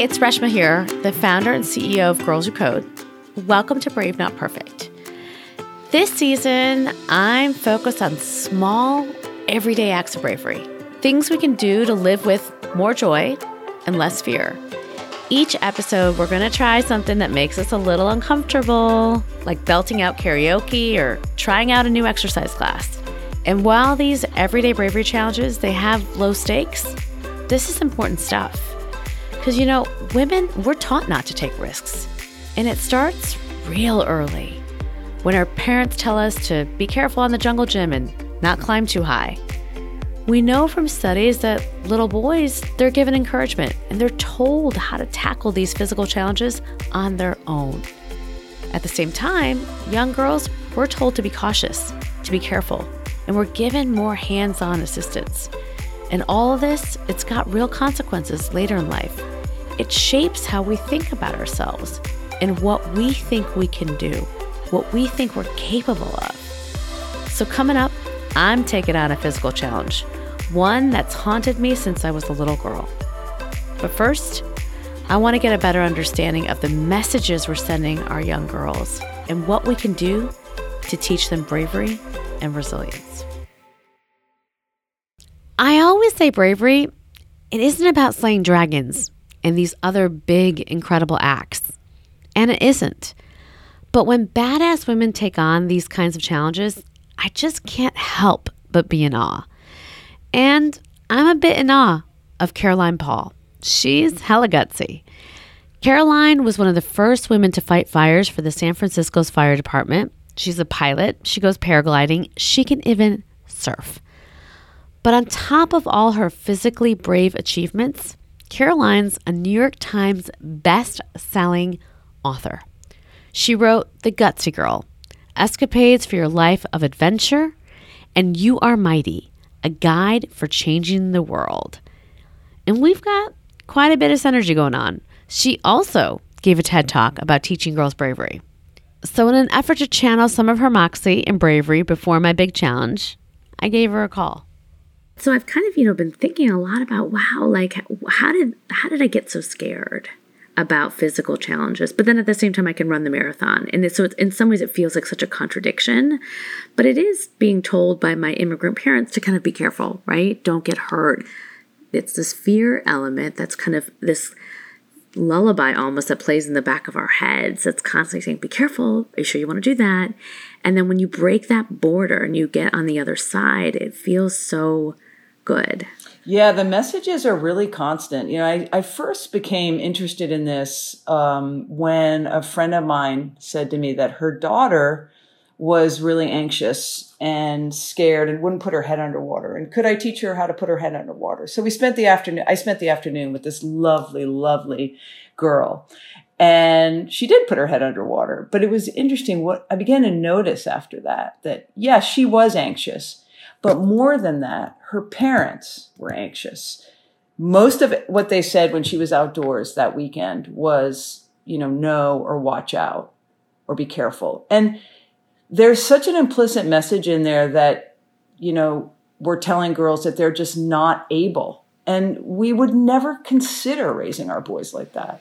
it's Reshma here, the founder and CEO of Girls Who Code. Welcome to Brave Not Perfect. This season, I'm focused on small, everyday acts of bravery, things we can do to live with more joy and less fear. Each episode, we're going to try something that makes us a little uncomfortable, like belting out karaoke or trying out a new exercise class. And while these everyday bravery challenges, they have low stakes, this is important stuff. Because, you know, women, we're taught not to take risks. And it starts real early when our parents tell us to be careful on the jungle gym and not climb too high. We know from studies that little boys, they're given encouragement and they're told how to tackle these physical challenges on their own. At the same time, young girls, we're told to be cautious, to be careful, and we're given more hands on assistance. And all of this, it's got real consequences later in life. It shapes how we think about ourselves and what we think we can do, what we think we're capable of. So, coming up, I'm taking on a physical challenge, one that's haunted me since I was a little girl. But first, I want to get a better understanding of the messages we're sending our young girls and what we can do to teach them bravery and resilience. I always say bravery, it isn't about slaying dragons and these other big, incredible acts. And it isn't. But when badass women take on these kinds of challenges, I just can't help but be in awe. And I'm a bit in awe of Caroline Paul. She's hella gutsy. Caroline was one of the first women to fight fires for the San Francisco's fire department. She's a pilot, she goes paragliding, she can even surf. But on top of all her physically brave achievements, Caroline's a New York Times best-selling author. She wrote The Gutsy Girl, Escapades for Your Life of Adventure, and You Are Mighty, a guide for changing the world. And we've got quite a bit of synergy going on. She also gave a TED talk about teaching girls bravery. So, in an effort to channel some of her moxie and bravery before my big challenge, I gave her a call. So I've kind of, you know, been thinking a lot about wow, like how did how did I get so scared about physical challenges? But then at the same time I can run the marathon. And so in some ways it feels like such a contradiction, but it is being told by my immigrant parents to kind of be careful, right? Don't get hurt. It's this fear element that's kind of this lullaby almost that plays in the back of our heads that's constantly saying, Be careful. Are you sure you want to do that? And then when you break that border and you get on the other side, it feels so good. Yeah, the messages are really constant. You know, I, I first became interested in this um, when a friend of mine said to me that her daughter was really anxious and scared and wouldn't put her head underwater. And could I teach her how to put her head underwater? So we spent the afternoon, I spent the afternoon with this lovely, lovely girl. And she did put her head underwater. But it was interesting what I began to notice after that that, yeah, she was anxious. But more than that, her parents were anxious. Most of what they said when she was outdoors that weekend was, you know, no or watch out or be careful. And there's such an implicit message in there that, you know, we're telling girls that they're just not able. And we would never consider raising our boys like that.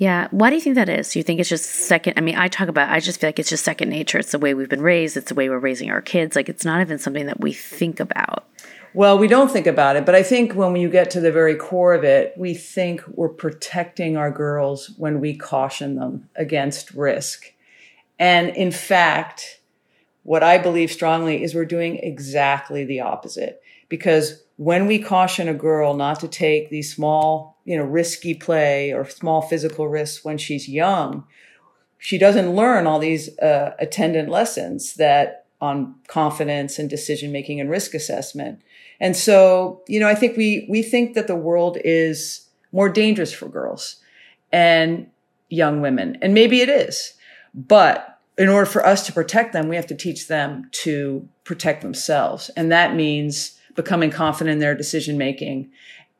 Yeah. Why do you think that is? You think it's just second? I mean, I talk about, I just feel like it's just second nature. It's the way we've been raised, it's the way we're raising our kids. Like, it's not even something that we think about. Well, we don't think about it, but I think when you get to the very core of it, we think we're protecting our girls when we caution them against risk. And in fact, what I believe strongly is we're doing exactly the opposite because when we caution a girl not to take these small, you know, risky play or small physical risks when she's young, she doesn't learn all these uh, attendant lessons that on confidence and decision making and risk assessment. And so, you know, I think we we think that the world is more dangerous for girls and young women, and maybe it is. But in order for us to protect them, we have to teach them to protect themselves, and that means becoming confident in their decision making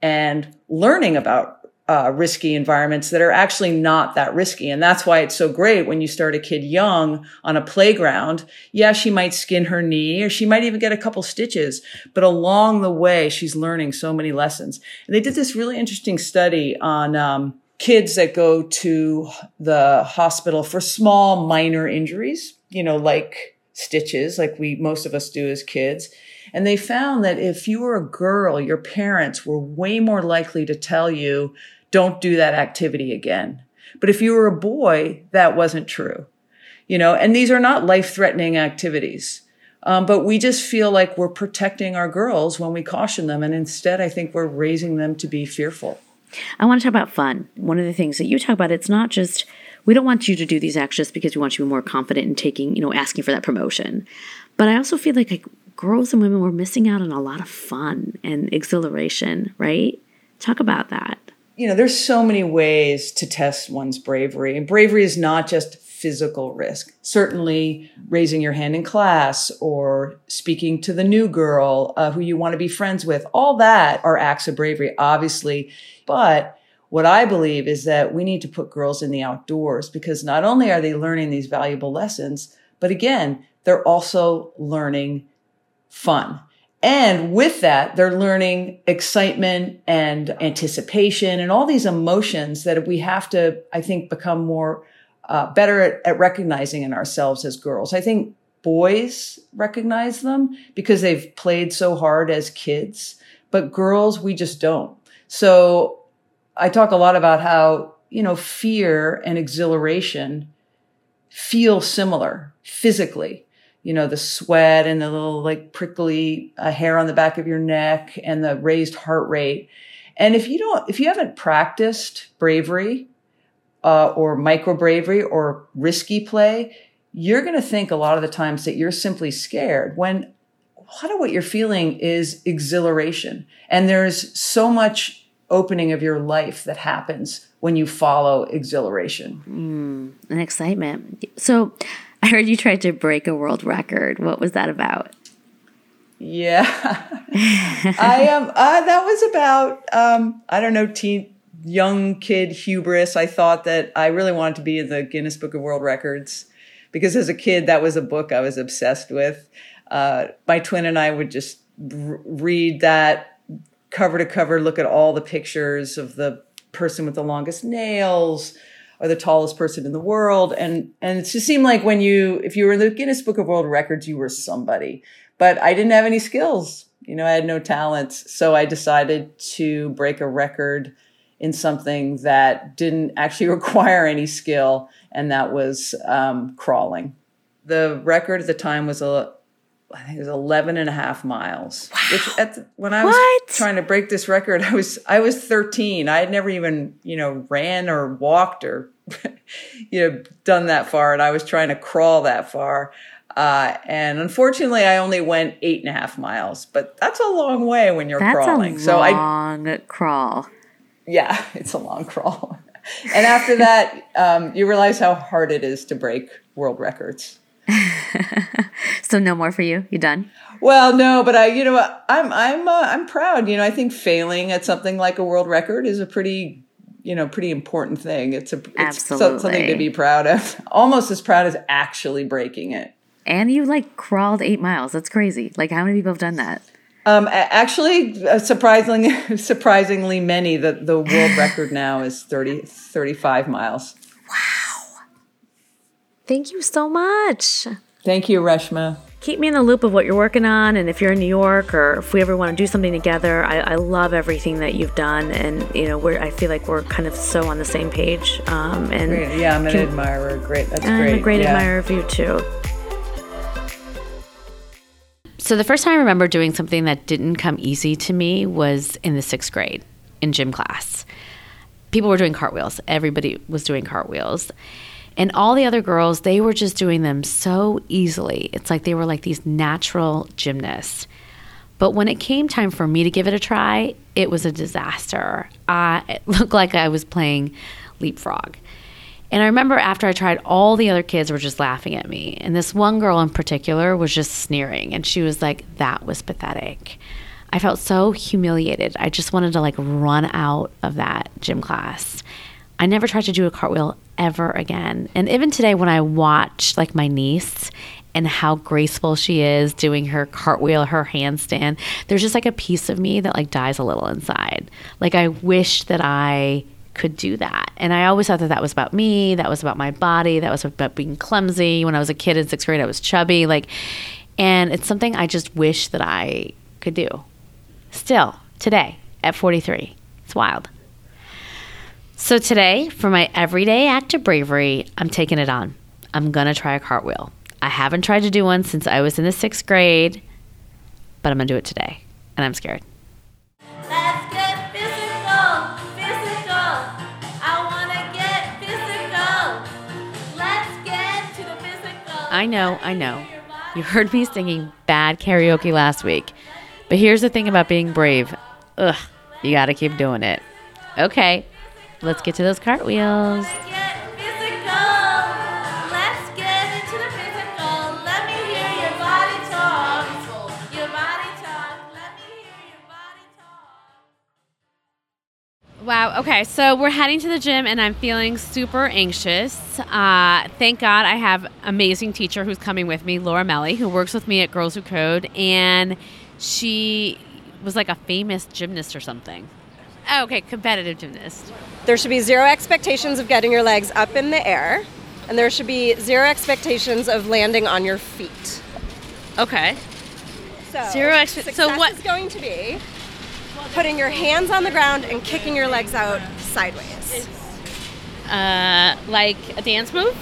and learning about uh, risky environments that are actually not that risky. And that's why it's so great when you start a kid young on a playground. Yeah, she might skin her knee or she might even get a couple stitches, but along the way, she's learning so many lessons. And they did this really interesting study on, um, kids that go to the hospital for small minor injuries, you know, like stitches, like we, most of us do as kids. And they found that if you were a girl, your parents were way more likely to tell you, don't do that activity again. But if you were a boy, that wasn't true. You know, and these are not life threatening activities. Um, but we just feel like we're protecting our girls when we caution them. And instead, I think we're raising them to be fearful. I want to talk about fun. One of the things that you talk about, it's not just we don't want you to do these acts just because we want you to be more confident in taking, you know, asking for that promotion. But I also feel like, like girls and women were missing out on a lot of fun and exhilaration, right? Talk about that. You know, there's so many ways to test one's bravery. And bravery is not just physical risk. Certainly raising your hand in class or speaking to the new girl uh, who you want to be friends with. All that are acts of bravery, obviously. But what I believe is that we need to put girls in the outdoors because not only are they learning these valuable lessons, but again, they're also learning fun. And with that, they're learning excitement and anticipation and all these emotions that we have to, I think, become more uh, better at, at recognizing in ourselves as girls. I think boys recognize them because they've played so hard as kids, but girls, we just don't. So I talk a lot about how, you know, fear and exhilaration feel similar physically. You know, the sweat and the little like prickly uh, hair on the back of your neck and the raised heart rate. And if you don't, if you haven't practiced bravery, uh, or micro bravery or risky play, you're going to think a lot of the times that you're simply scared when a lot of what you're feeling is exhilaration. And there's so much opening of your life that happens when you follow exhilaration. Mm, and excitement. So I heard you tried to break a world record. What was that about? Yeah, I am. Um, uh, that was about um, I don't know, teen young kid hubris. I thought that I really wanted to be in the Guinness Book of World Records because as a kid, that was a book I was obsessed with. Uh, my twin and I would just r- read that cover to cover, look at all the pictures of the person with the longest nails or the tallest person in the world. And, and it just seemed like when you, if you were in the Guinness Book of World Records, you were somebody. But I didn't have any skills. You know, I had no talents. So I decided to break a record in something that didn't actually require any skill, and that was um, crawling. The record at the time was a I think it was 11 and a half miles. Wow. Which at the, when I was what? trying to break this record, I was I was 13. I had never even, you know, ran or walked or you know, done that far and I was trying to crawl that far. Uh, and unfortunately, I only went eight and a half miles, but that's a long way when you're that's crawling. A so long I crawl yeah, it's a long crawl. and after that, um, you realize how hard it is to break world records. so no more for you. You done? Well, no, but I, you know, I'm, I'm, uh, I'm proud. You know, I think failing at something like a world record is a pretty, you know, pretty important thing. It's a, it's Absolutely. something to be proud of. Almost as proud as actually breaking it. And you like crawled eight miles. That's crazy. Like, how many people have done that? Um, actually, uh, surprisingly, surprisingly many. The, the world record now is 30, 35 miles. Wow. Thank you so much. Thank you, Reshma. Keep me in the loop of what you're working on. And if you're in New York or if we ever want to do something together, I, I love everything that you've done. And, you know, we're, I feel like we're kind of so on the same page. Um, and great. Yeah, I'm an can, admirer. Great. That's great. I'm a great yeah. admirer of you, too. So the first time I remember doing something that didn't come easy to me was in the sixth grade in gym class. People were doing cartwheels. Everybody was doing cartwheels. And all the other girls, they were just doing them so easily. It's like they were like these natural gymnasts. But when it came time for me to give it a try, it was a disaster. Uh, it looked like I was playing leapfrog. And I remember after I tried, all the other kids were just laughing at me. And this one girl in particular was just sneering. And she was like, that was pathetic. I felt so humiliated. I just wanted to like run out of that gym class. I never tried to do a cartwheel ever again. And even today, when I watch like my niece and how graceful she is doing her cartwheel, her handstand, there's just like a piece of me that like dies a little inside. Like I wish that I could do that. And I always thought that that was about me, that was about my body, that was about being clumsy. When I was a kid in sixth grade, I was chubby. Like, and it's something I just wish that I could do. Still, today at 43. It's wild. So today, for my everyday act of bravery, I'm taking it on. I'm gonna try a cartwheel. I haven't tried to do one since I was in the sixth grade, but I'm gonna do it today. And I'm scared. I know, I know. You heard me singing bad karaoke last week. But here's the thing about being brave. Ugh, you gotta keep doing it. Okay, let's get to those cartwheels. Wow. Okay. So we're heading to the gym, and I'm feeling super anxious. Uh, thank God I have amazing teacher who's coming with me, Laura Melly, who works with me at Girls Who Code, and she was like a famous gymnast or something. Oh, okay, competitive gymnast. There should be zero expectations of getting your legs up in the air, and there should be zero expectations of landing on your feet. Okay. So, Zero expe- so what- is going to be putting your hands on the ground and kicking your legs out sideways. Uh, like a dance move,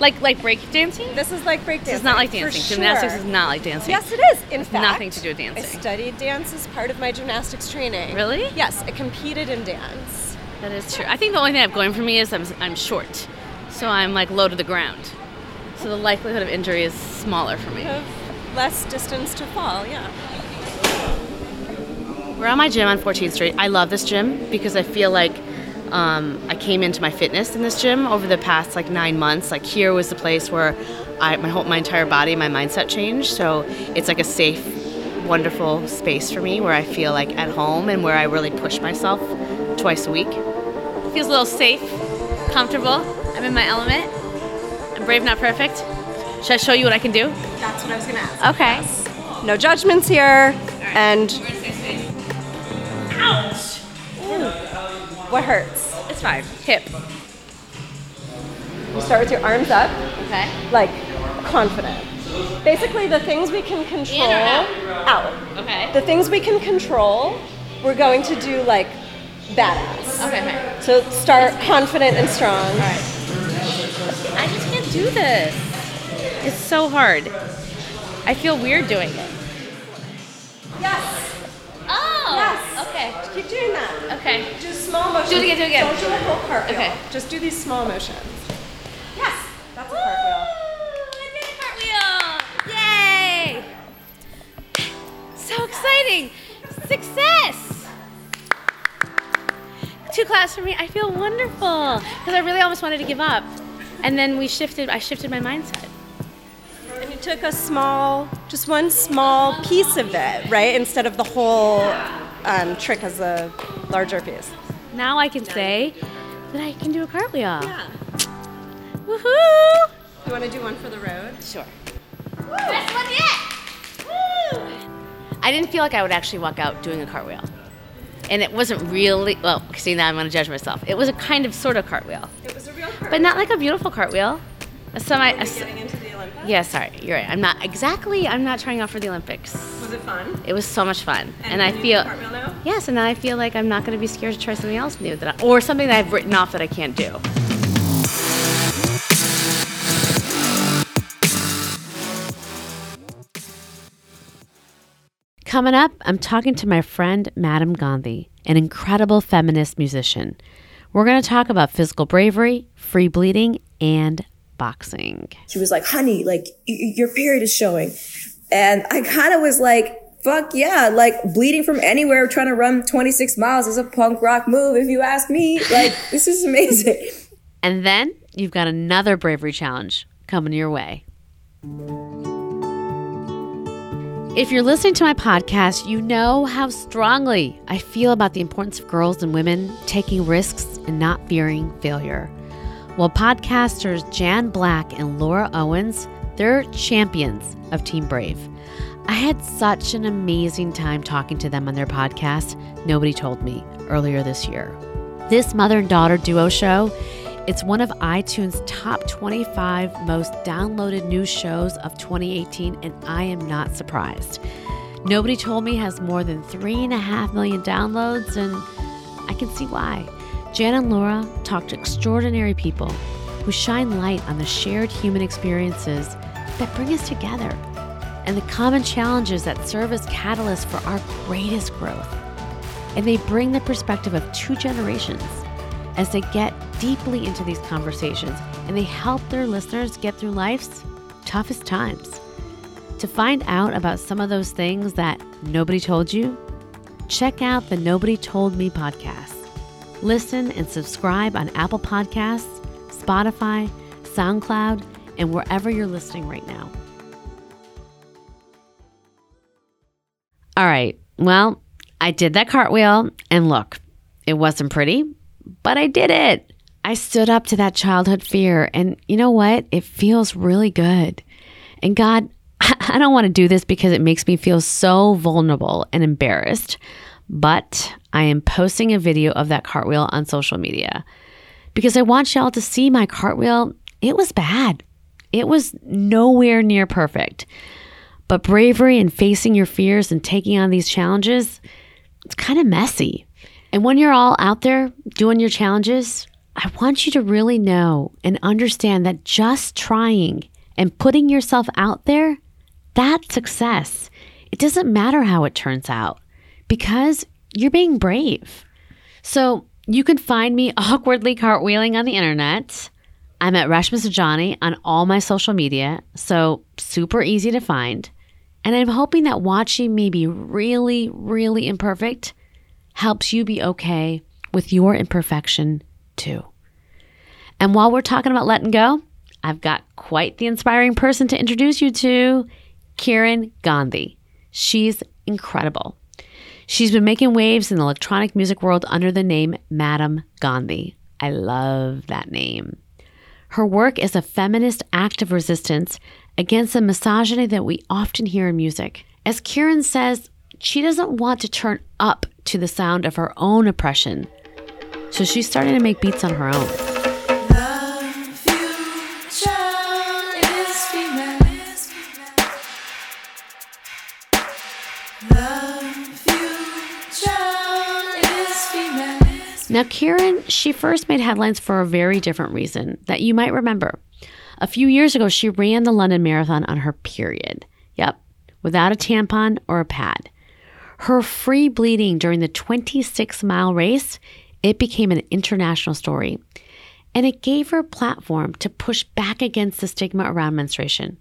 like like break dancing. This is like break dancing. This is not like dancing. sure. Gymnastics is not like dancing. Yes, it is. In fact, nothing to do with dancing. I studied dance as part of my gymnastics training. Really? Yes, I competed in dance. That is true. I think the only thing I have going for me is I'm, I'm short, so I'm like low to the ground. So the likelihood of injury is smaller for me. Have less distance to fall. Yeah. We're at my gym on 14th Street. I love this gym because I feel like um, I came into my fitness in this gym over the past like nine months. Like here was the place where I, my whole my entire body, my mindset changed. So it's like a safe, wonderful space for me where I feel like at home and where I really push myself twice a week. Feels a little safe, comfortable. I'm in my element. I'm brave, not perfect. Should I show you what I can do? That's what I was going to ask. Okay. No judgments here. And what hurts? It's fine. Hip. You start with your arms up, Okay. like confident. Basically, the things we can control out. Okay. The things we can control, we're going to do like badass. Okay, fine. So start confident and strong. I just can't do this. It's so hard. I feel weird doing it. Yes. Yes. Okay. Keep doing that. Okay. Do small motions. Do it again, do it again. Don't do a whole cartwheel. Okay. Just do these small motions. Yes. That's a Woo! cartwheel. I did a cartwheel! Yay! So exciting! Success! Two class for me. I feel wonderful because I really almost wanted to give up, and then we shifted. I shifted my mindset. And you took a small, just one small piece of it, right? Instead of the whole um, trick as a larger piece. Now I can say that I can do a cartwheel. Yeah. Woohoo! You want to do one for the road? Sure. Best one yet! Woo! I didn't feel like I would actually walk out doing a cartwheel. And it wasn't really, well, see, now I'm going to judge myself. It was a kind of sort of cartwheel, It was a real cartwheel. but not like a beautiful cartwheel. A semi, a, s- Getting into the Olympics. yeah, sorry, you're right. I'm not exactly, I'm not trying out for the Olympics. Was it fun? It was so much fun. And, can I feel, the cartwheel now? yes, and now I feel like I'm not going to be scared to try something else new that I, or something that I've written off that I can't do. Coming up, I'm talking to my friend Madame Gandhi, an incredible feminist musician. We're going to talk about physical bravery, free bleeding, and boxing. she was like, honey, like y- your period is showing. And I kind of was like, fuck yeah, like bleeding from anywhere, trying to run 26 miles is a punk rock move, if you ask me. Like, this is amazing. And then you've got another bravery challenge coming your way. If you're listening to my podcast, you know how strongly I feel about the importance of girls and women taking risks and not fearing failure. Well, podcasters Jan Black and Laura Owens, they're champions of Team Brave. I had such an amazing time talking to them on their podcast, Nobody Told Me, earlier this year. This mother and daughter duo show, it's one of iTunes' top 25 most downloaded new shows of 2018, and I am not surprised. Nobody Told Me has more than three and a half million downloads, and I can see why. Jan and Laura talk to extraordinary people who shine light on the shared human experiences that bring us together and the common challenges that serve as catalysts for our greatest growth. And they bring the perspective of two generations as they get deeply into these conversations and they help their listeners get through life's toughest times. To find out about some of those things that nobody told you, check out the Nobody Told Me podcast. Listen and subscribe on Apple Podcasts, Spotify, SoundCloud, and wherever you're listening right now. All right. Well, I did that cartwheel, and look, it wasn't pretty, but I did it. I stood up to that childhood fear, and you know what? It feels really good. And God, I don't want to do this because it makes me feel so vulnerable and embarrassed, but I am posting a video of that cartwheel on social media because I want y'all to see my cartwheel. It was bad, it was nowhere near perfect. But bravery and facing your fears and taking on these challenges, it's kind of messy. And when you're all out there doing your challenges, I want you to really know and understand that just trying and putting yourself out there, that's success. It doesn't matter how it turns out because you're being brave. So you can find me awkwardly cartwheeling on the internet. I'm at Reshma Saujani on all my social media, so super easy to find. And I'm hoping that watching me be really, really imperfect helps you be okay with your imperfection too. And while we're talking about letting go, I've got quite the inspiring person to introduce you to Kiran Gandhi. She's incredible. She's been making waves in the electronic music world under the name Madame Gandhi. I love that name. Her work is a feminist act of resistance against the misogyny that we often hear in music. As Kiran says, she doesn't want to turn up to the sound of her own oppression. So she's starting to make beats on her own. Now, Kiran, she first made headlines for a very different reason that you might remember. A few years ago, she ran the London Marathon on her period. Yep, without a tampon or a pad. Her free bleeding during the 26 mile race, it became an international story. And it gave her a platform to push back against the stigma around menstruation.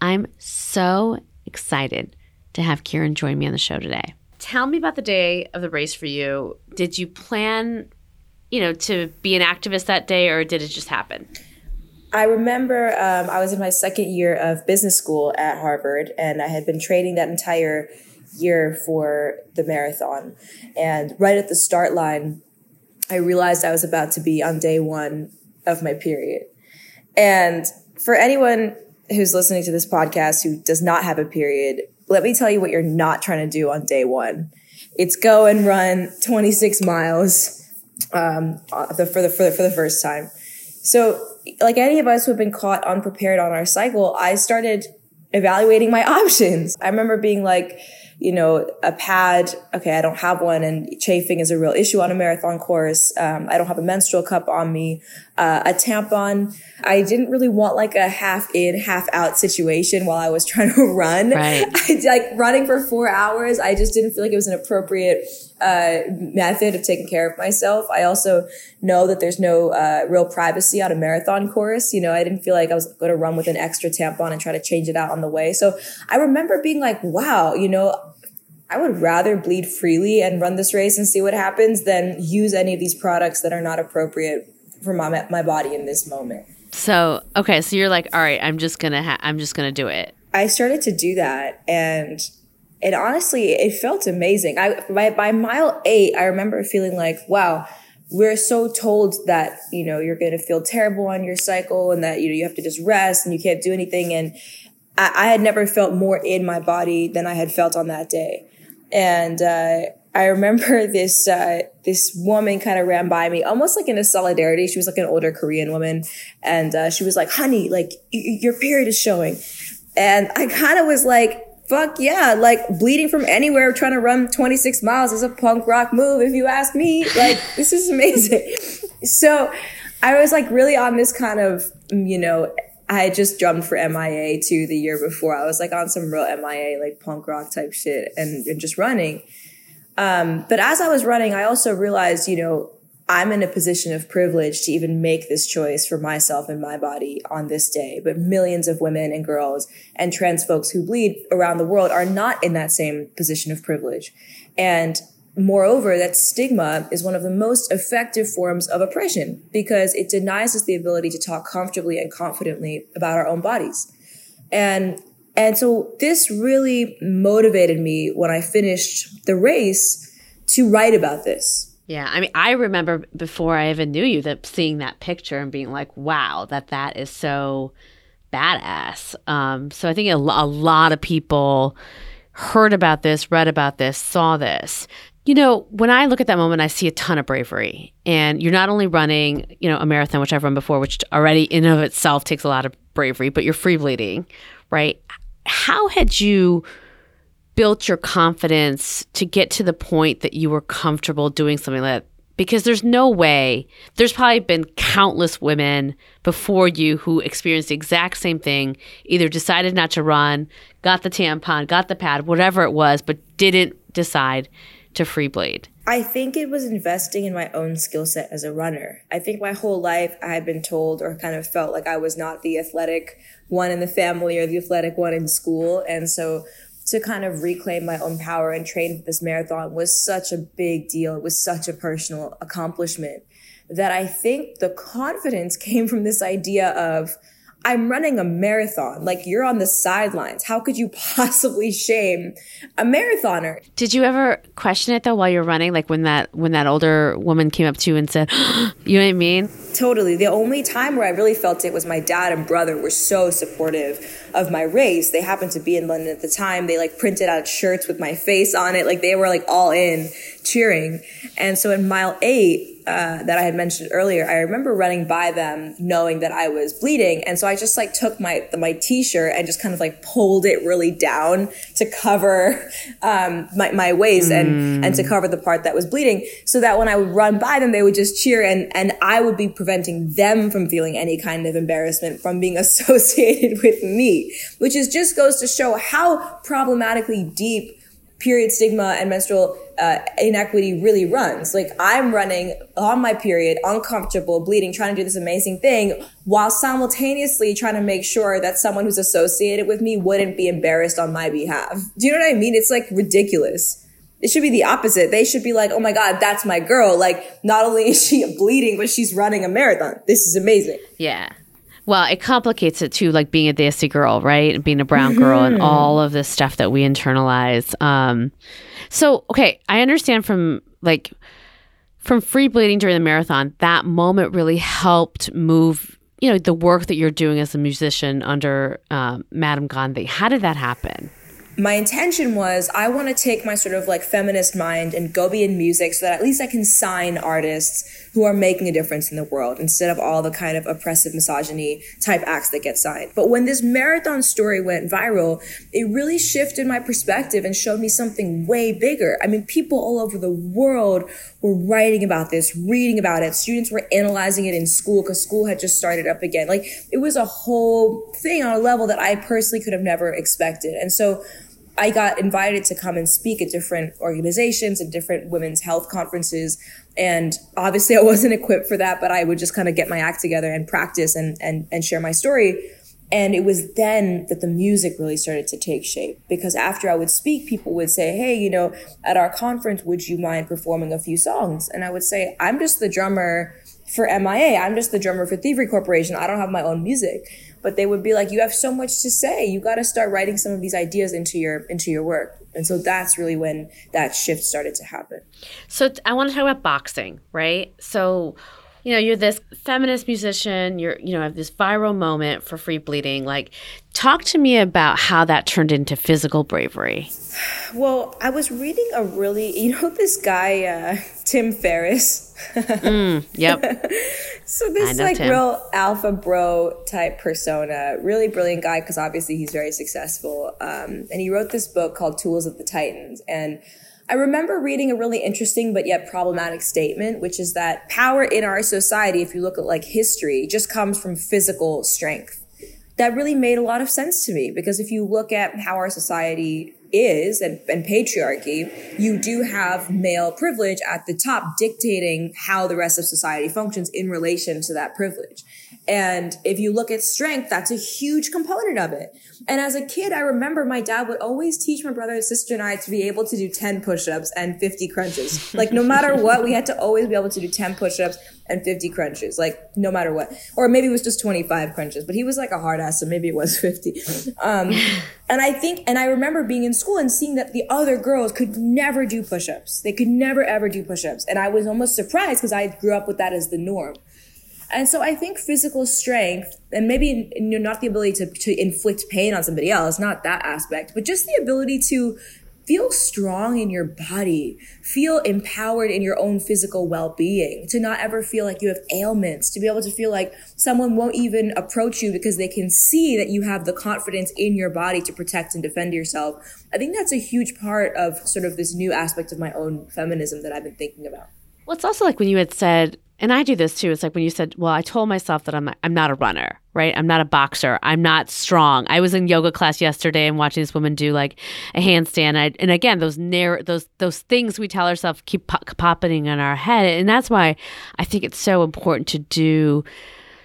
I'm so excited to have Kiran join me on the show today. Tell me about the day of the race for you. Did you plan, you know, to be an activist that day or did it just happen? I remember um, I was in my second year of business school at Harvard, and I had been training that entire year for the marathon. And right at the start line, I realized I was about to be on day one of my period. And for anyone who's listening to this podcast who does not have a period, let me tell you what you're not trying to do on day one. It's go and run 26 miles um, for, the, for, the, for the first time. So, like any of us who have been caught unprepared on our cycle, I started evaluating my options. I remember being like, you know, a pad. Okay, I don't have one, and chafing is a real issue on a marathon course. Um, I don't have a menstrual cup on me. Uh, a tampon. I didn't really want like a half in, half out situation while I was trying to run. Right. I, like running for four hours. I just didn't feel like it was an appropriate uh, method of taking care of myself. I also know that there's no uh, real privacy on a marathon course. You know, I didn't feel like I was going to run with an extra tampon and try to change it out on the way. So I remember being like, wow, you know, I would rather bleed freely and run this race and see what happens than use any of these products that are not appropriate for my, my body in this moment. So, okay, so you're like, all right, I'm just gonna, ha- I'm just gonna do it. I started to do that and and honestly, it felt amazing. I by, by mile eight, I remember feeling like, wow, we're so told that you know you're going to feel terrible on your cycle and that you know you have to just rest and you can't do anything. And I, I had never felt more in my body than I had felt on that day. And uh, I remember this uh, this woman kind of ran by me, almost like in a solidarity. She was like an older Korean woman, and uh, she was like, "Honey, like y- your period is showing," and I kind of was like, "Fuck yeah!" Like bleeding from anywhere, trying to run 26 miles is a punk rock move, if you ask me. Like this is amazing. so I was like really on this kind of you know. I had just drummed for MIA too the year before. I was like on some real MIA like punk rock type shit and, and just running. Um, but as I was running, I also realized, you know, I'm in a position of privilege to even make this choice for myself and my body on this day. But millions of women and girls and trans folks who bleed around the world are not in that same position of privilege. And moreover, that stigma is one of the most effective forms of oppression because it denies us the ability to talk comfortably and confidently about our own bodies. And and so this really motivated me when I finished the race to write about this. Yeah, I mean, I remember before I even knew you that seeing that picture and being like, "Wow, that that is so badass." Um, so I think a, a lot of people heard about this, read about this, saw this. You know, when I look at that moment, I see a ton of bravery, and you're not only running, you know, a marathon, which I've run before, which already in of itself takes a lot of bravery, but you're free bleeding, right? How had you? Built your confidence to get to the point that you were comfortable doing something like that? Because there's no way, there's probably been countless women before you who experienced the exact same thing, either decided not to run, got the tampon, got the pad, whatever it was, but didn't decide to free bleed. I think it was investing in my own skill set as a runner. I think my whole life I had been told or kind of felt like I was not the athletic one in the family or the athletic one in school. And so to kind of reclaim my own power and train for this marathon was such a big deal. It was such a personal accomplishment that I think the confidence came from this idea of, I'm running a marathon. Like you're on the sidelines. How could you possibly shame a marathoner? Did you ever question it though while you're running? Like when that when that older woman came up to you and said, "You know what I mean?" Totally. The only time where I really felt it was my dad and brother were so supportive of my race. They happened to be in London at the time. They like printed out shirts with my face on it. Like they were like all in cheering. And so in mile eight, uh, that I had mentioned earlier, I remember running by them knowing that I was bleeding. And so I just like took my, my t-shirt and just kind of like pulled it really down to cover, um, my, my waist and, and to cover the part that was bleeding so that when I would run by them, they would just cheer and, and I would be preventing them from feeling any kind of embarrassment from being associated with me, which is just goes to show how problematically deep period stigma and menstrual uh, inequity really runs. Like I'm running on my period, uncomfortable, bleeding, trying to do this amazing thing while simultaneously trying to make sure that someone who's associated with me wouldn't be embarrassed on my behalf. Do you know what I mean? It's like ridiculous. It should be the opposite. They should be like, oh my God, that's my girl. Like, not only is she bleeding, but she's running a marathon. This is amazing. Yeah. Well, it complicates it too, like being a Desi girl, right? And being a brown girl and all of this stuff that we internalize. Um, so, okay, I understand from like from free bleeding during the marathon, that moment really helped move, you know, the work that you're doing as a musician under um, Madame Gandhi. How did that happen? My intention was I want to take my sort of like feminist mind and go be in music so that at least I can sign artists who are making a difference in the world instead of all the kind of oppressive misogyny type acts that get signed. But when this marathon story went viral, it really shifted my perspective and showed me something way bigger. I mean, people all over the world were writing about this, reading about it. Students were analyzing it in school because school had just started up again. Like it was a whole thing on a level that I personally could have never expected. And so I got invited to come and speak at different organizations and different women's health conferences. And obviously I wasn't equipped for that, but I would just kind of get my act together and practice and, and, and share my story. And it was then that the music really started to take shape because after I would speak, people would say, Hey, you know, at our conference, would you mind performing a few songs? And I would say, I'm just the drummer for MIA. I'm just the drummer for Thievery Corporation. I don't have my own music but they would be like, you have so much to say. You got to start writing some of these ideas into your into your work. And so that's really when that shift started to happen. So I want to talk about boxing, right? So you know, you're this feminist musician, you're, you know, have this viral moment for free bleeding. Like, talk to me about how that turned into physical bravery. Well, I was reading a really, you know, this guy, uh, Tim Ferriss. Yep. So this like Tim. real alpha bro type persona, really brilliant guy because obviously he's very successful. Um, and he wrote this book called Tools of the Titans. And I remember reading a really interesting but yet problematic statement, which is that power in our society, if you look at like history, just comes from physical strength that really made a lot of sense to me because if you look at how our society is and, and patriarchy, you do have male privilege at the top dictating how the rest of society functions in relation to that privilege. And if you look at strength, that's a huge component of it. And as a kid, I remember my dad would always teach my brother and sister and I to be able to do 10 push-ups and 50 crunches. Like no matter what, we had to always be able to do 10 push-ups and 50 crunches, like no matter what. Or maybe it was just 25 crunches, but he was like a hard ass, so maybe it was 50. Um, and I think, and I remember being in school and seeing that the other girls could never do push-ups. They could never ever do push-ups. And I was almost surprised because I grew up with that as the norm. And so I think physical strength, and maybe you know, not the ability to, to inflict pain on somebody else, not that aspect, but just the ability to feel strong in your body, feel empowered in your own physical well-being, to not ever feel like you have ailments, to be able to feel like someone won't even approach you because they can see that you have the confidence in your body to protect and defend yourself. I think that's a huge part of sort of this new aspect of my own feminism that I've been thinking about. Well, it's also like when you had said, and I do this too. It's like when you said, "Well, I told myself that I'm I'm not a runner, right? I'm not a boxer. I'm not strong." I was in yoga class yesterday and watching this woman do like a handstand, and, I, and again, those narrow those those things we tell ourselves keep pop- popping in our head, and that's why I think it's so important to do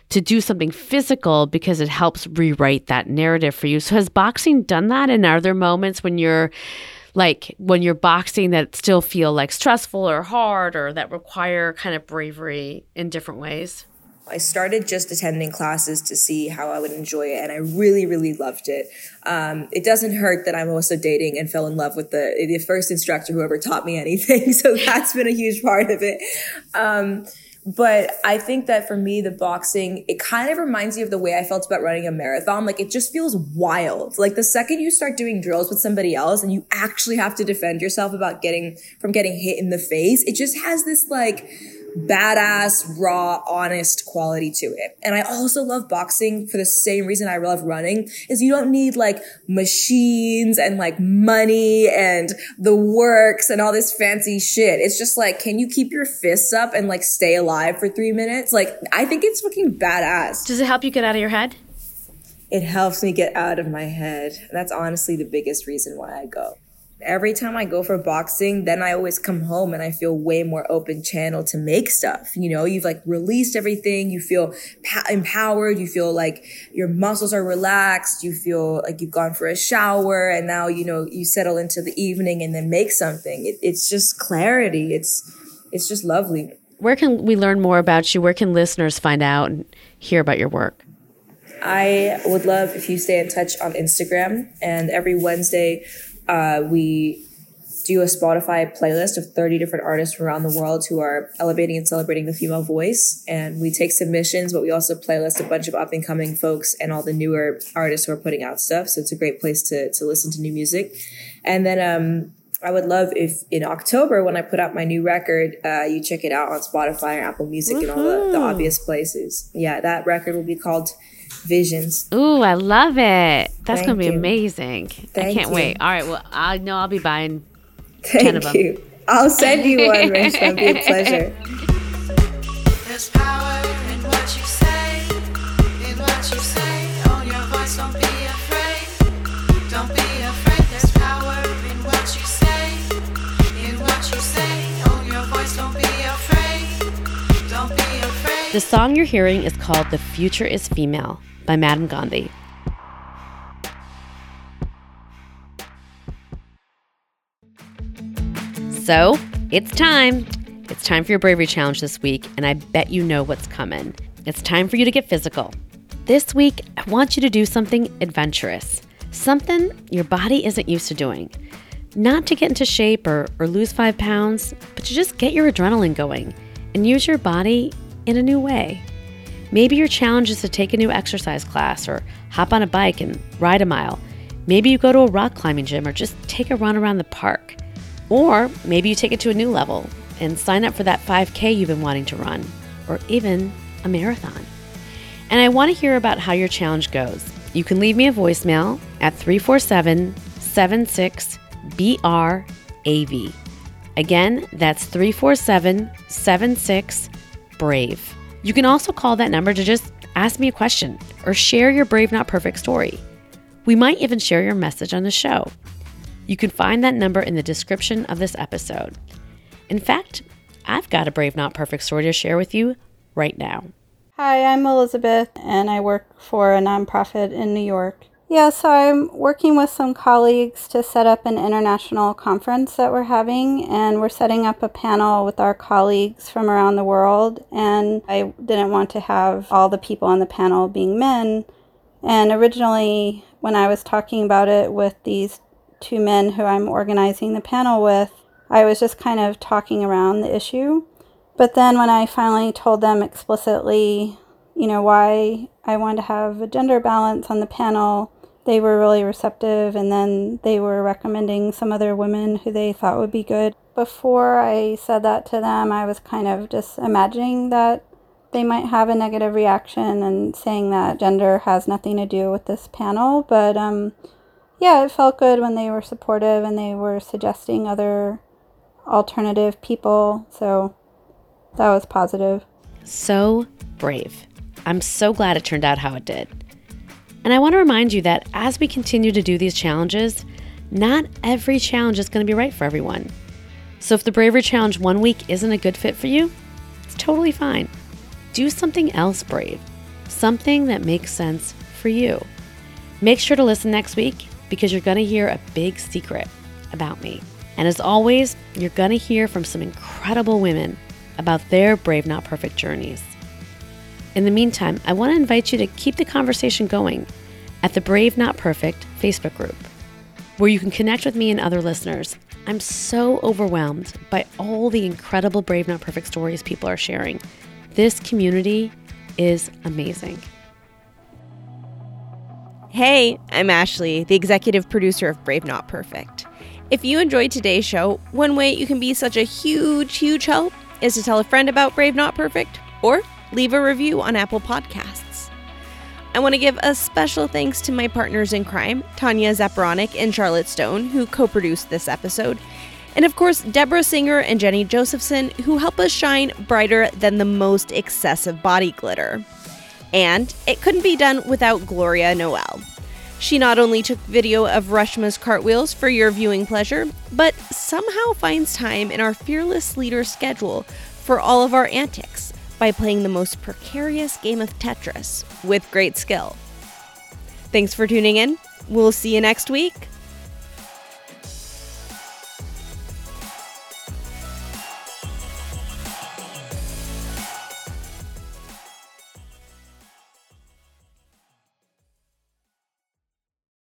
to do something physical because it helps rewrite that narrative for you. So has boxing done that? And are there moments when you're like when you're boxing that still feel like stressful or hard or that require kind of bravery in different ways? I started just attending classes to see how I would enjoy it, and I really, really loved it. Um, it doesn't hurt that I'm also dating and fell in love with the the first instructor who ever taught me anything, so that's been a huge part of it. Um, but I think that for me, the boxing, it kind of reminds me of the way I felt about running a marathon. Like it just feels wild. Like the second you start doing drills with somebody else and you actually have to defend yourself about getting, from getting hit in the face, it just has this like, badass, raw, honest quality to it. And I also love boxing for the same reason I love running is you don't need like machines and like money and the works and all this fancy shit. It's just like, can you keep your fists up and like stay alive for three minutes? Like, I think it's fucking badass. Does it help you get out of your head? It helps me get out of my head. That's honestly the biggest reason why I go. Every time I go for boxing, then I always come home and I feel way more open channel to make stuff. You know, you've like released everything. You feel pa- empowered. You feel like your muscles are relaxed. You feel like you've gone for a shower and now, you know, you settle into the evening and then make something. It, it's just clarity. It's, it's just lovely. Where can we learn more about you? Where can listeners find out and hear about your work? I would love if you stay in touch on Instagram. And every Wednesday, uh, we do a Spotify playlist of 30 different artists from around the world who are elevating and celebrating the female voice. And we take submissions, but we also playlist a bunch of up and coming folks and all the newer artists who are putting out stuff. So it's a great place to, to listen to new music. And then, um, I would love if in October when I put out my new record, uh, you check it out on Spotify or Apple Music and all the, the obvious places. Yeah, that record will be called Visions. Ooh, I love it. That's Thank going to be you. amazing. I can't you. wait. All right. Well, I know I'll be buying. Thank of 'em. you. I'll send you one, Rich. It'll be a pleasure. There's power in what you say, in what you say. Own your voice, don't be afraid. Don't be afraid. There's power in what you say, in what you say. The song you're hearing is called The Future is Female by Madame Gandhi. So it's time. It's time for your bravery challenge this week, and I bet you know what's coming. It's time for you to get physical. This week, I want you to do something adventurous, something your body isn't used to doing. Not to get into shape or, or lose five pounds, but to just get your adrenaline going and use your body in a new way. Maybe your challenge is to take a new exercise class or hop on a bike and ride a mile. Maybe you go to a rock climbing gym or just take a run around the park. Or maybe you take it to a new level and sign up for that 5K you've been wanting to run, or even a marathon. And I want to hear about how your challenge goes. You can leave me a voicemail at 347 76 BRAV. Again, that's 347 76 BRAVE. You can also call that number to just ask me a question or share your Brave Not Perfect story. We might even share your message on the show. You can find that number in the description of this episode. In fact, I've got a Brave Not Perfect story to share with you right now. Hi, I'm Elizabeth, and I work for a nonprofit in New York. Yeah, so I'm working with some colleagues to set up an international conference that we're having, and we're setting up a panel with our colleagues from around the world. And I didn't want to have all the people on the panel being men. And originally, when I was talking about it with these two men who I'm organizing the panel with, I was just kind of talking around the issue. But then when I finally told them explicitly, you know, why I wanted to have a gender balance on the panel, they were really receptive and then they were recommending some other women who they thought would be good. Before I said that to them, I was kind of just imagining that they might have a negative reaction and saying that gender has nothing to do with this panel. But um, yeah, it felt good when they were supportive and they were suggesting other alternative people. So that was positive. So brave. I'm so glad it turned out how it did. And I want to remind you that as we continue to do these challenges, not every challenge is going to be right for everyone. So if the Bravery Challenge one week isn't a good fit for you, it's totally fine. Do something else brave, something that makes sense for you. Make sure to listen next week because you're going to hear a big secret about me. And as always, you're going to hear from some incredible women about their brave, not perfect journeys. In the meantime, I want to invite you to keep the conversation going at the Brave Not Perfect Facebook group, where you can connect with me and other listeners. I'm so overwhelmed by all the incredible Brave Not Perfect stories people are sharing. This community is amazing. Hey, I'm Ashley, the executive producer of Brave Not Perfect. If you enjoyed today's show, one way you can be such a huge, huge help is to tell a friend about Brave Not Perfect or leave a review on Apple Podcasts. I want to give a special thanks to my partners in crime, Tanya Zaporonic and Charlotte Stone, who co produced this episode. And of course, Deborah Singer and Jenny Josephson, who help us shine brighter than the most excessive body glitter. And it couldn't be done without Gloria Noel. She not only took video of Reshma's cartwheels for your viewing pleasure, but somehow finds time in our fearless leader schedule for all of our antics by playing the most precarious game of Tetris with great skill. Thanks for tuning in. We'll see you next week